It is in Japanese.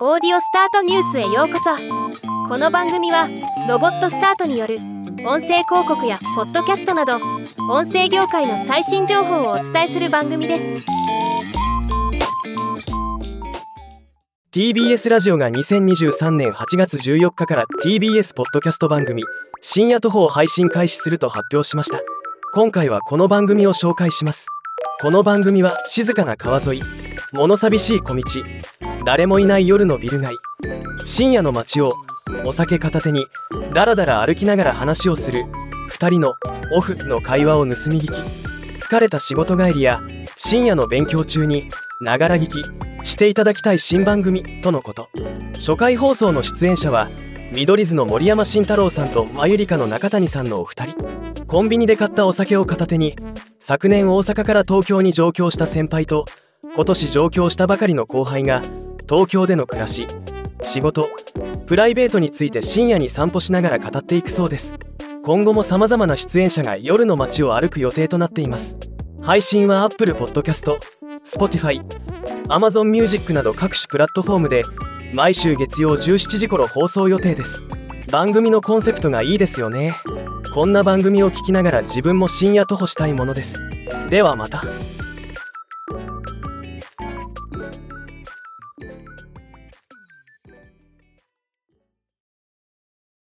オーディオスタートニュースへようこそ。この番組はロボットスタートによる音声広告やポッドキャストなど音声業界の最新情報をお伝えする番組です。TBS ラジオが2023年8月14日から TBS ポッドキャスト番組深夜徒歩を配信開始すると発表しました。今回はこの番組を紹介します。この番組は静かな川沿い物寂しい小道誰もいない夜のビル街。深夜の街をお酒片手にダラダラ歩きながら話をする2人のオフの会話を盗み聞き。疲れた仕事帰りや深夜の勉強中にながら聞きしていただきたい新番組とのこと。初回放送の出演者は見取り図の森山慎太郎さんとまゆりかの中谷さんのお二人。コンビニで買ったお酒を片手に昨年大阪から東京に上京した先輩と今年上京したばかりの後輩が東京での暮らし仕事プライベートについて深夜に散歩しながら語っていくそうです。今後も様々な出演者が夜の街を歩く予定となっています。配信は Apple Podcast、Spotify、Amazon Music など各種プラットフォームで毎週月曜17時頃放送予定です。番組のコンセプトがいいですよね。こんな番組を聞きながら自分も深夜徒歩したいものです。ではまた。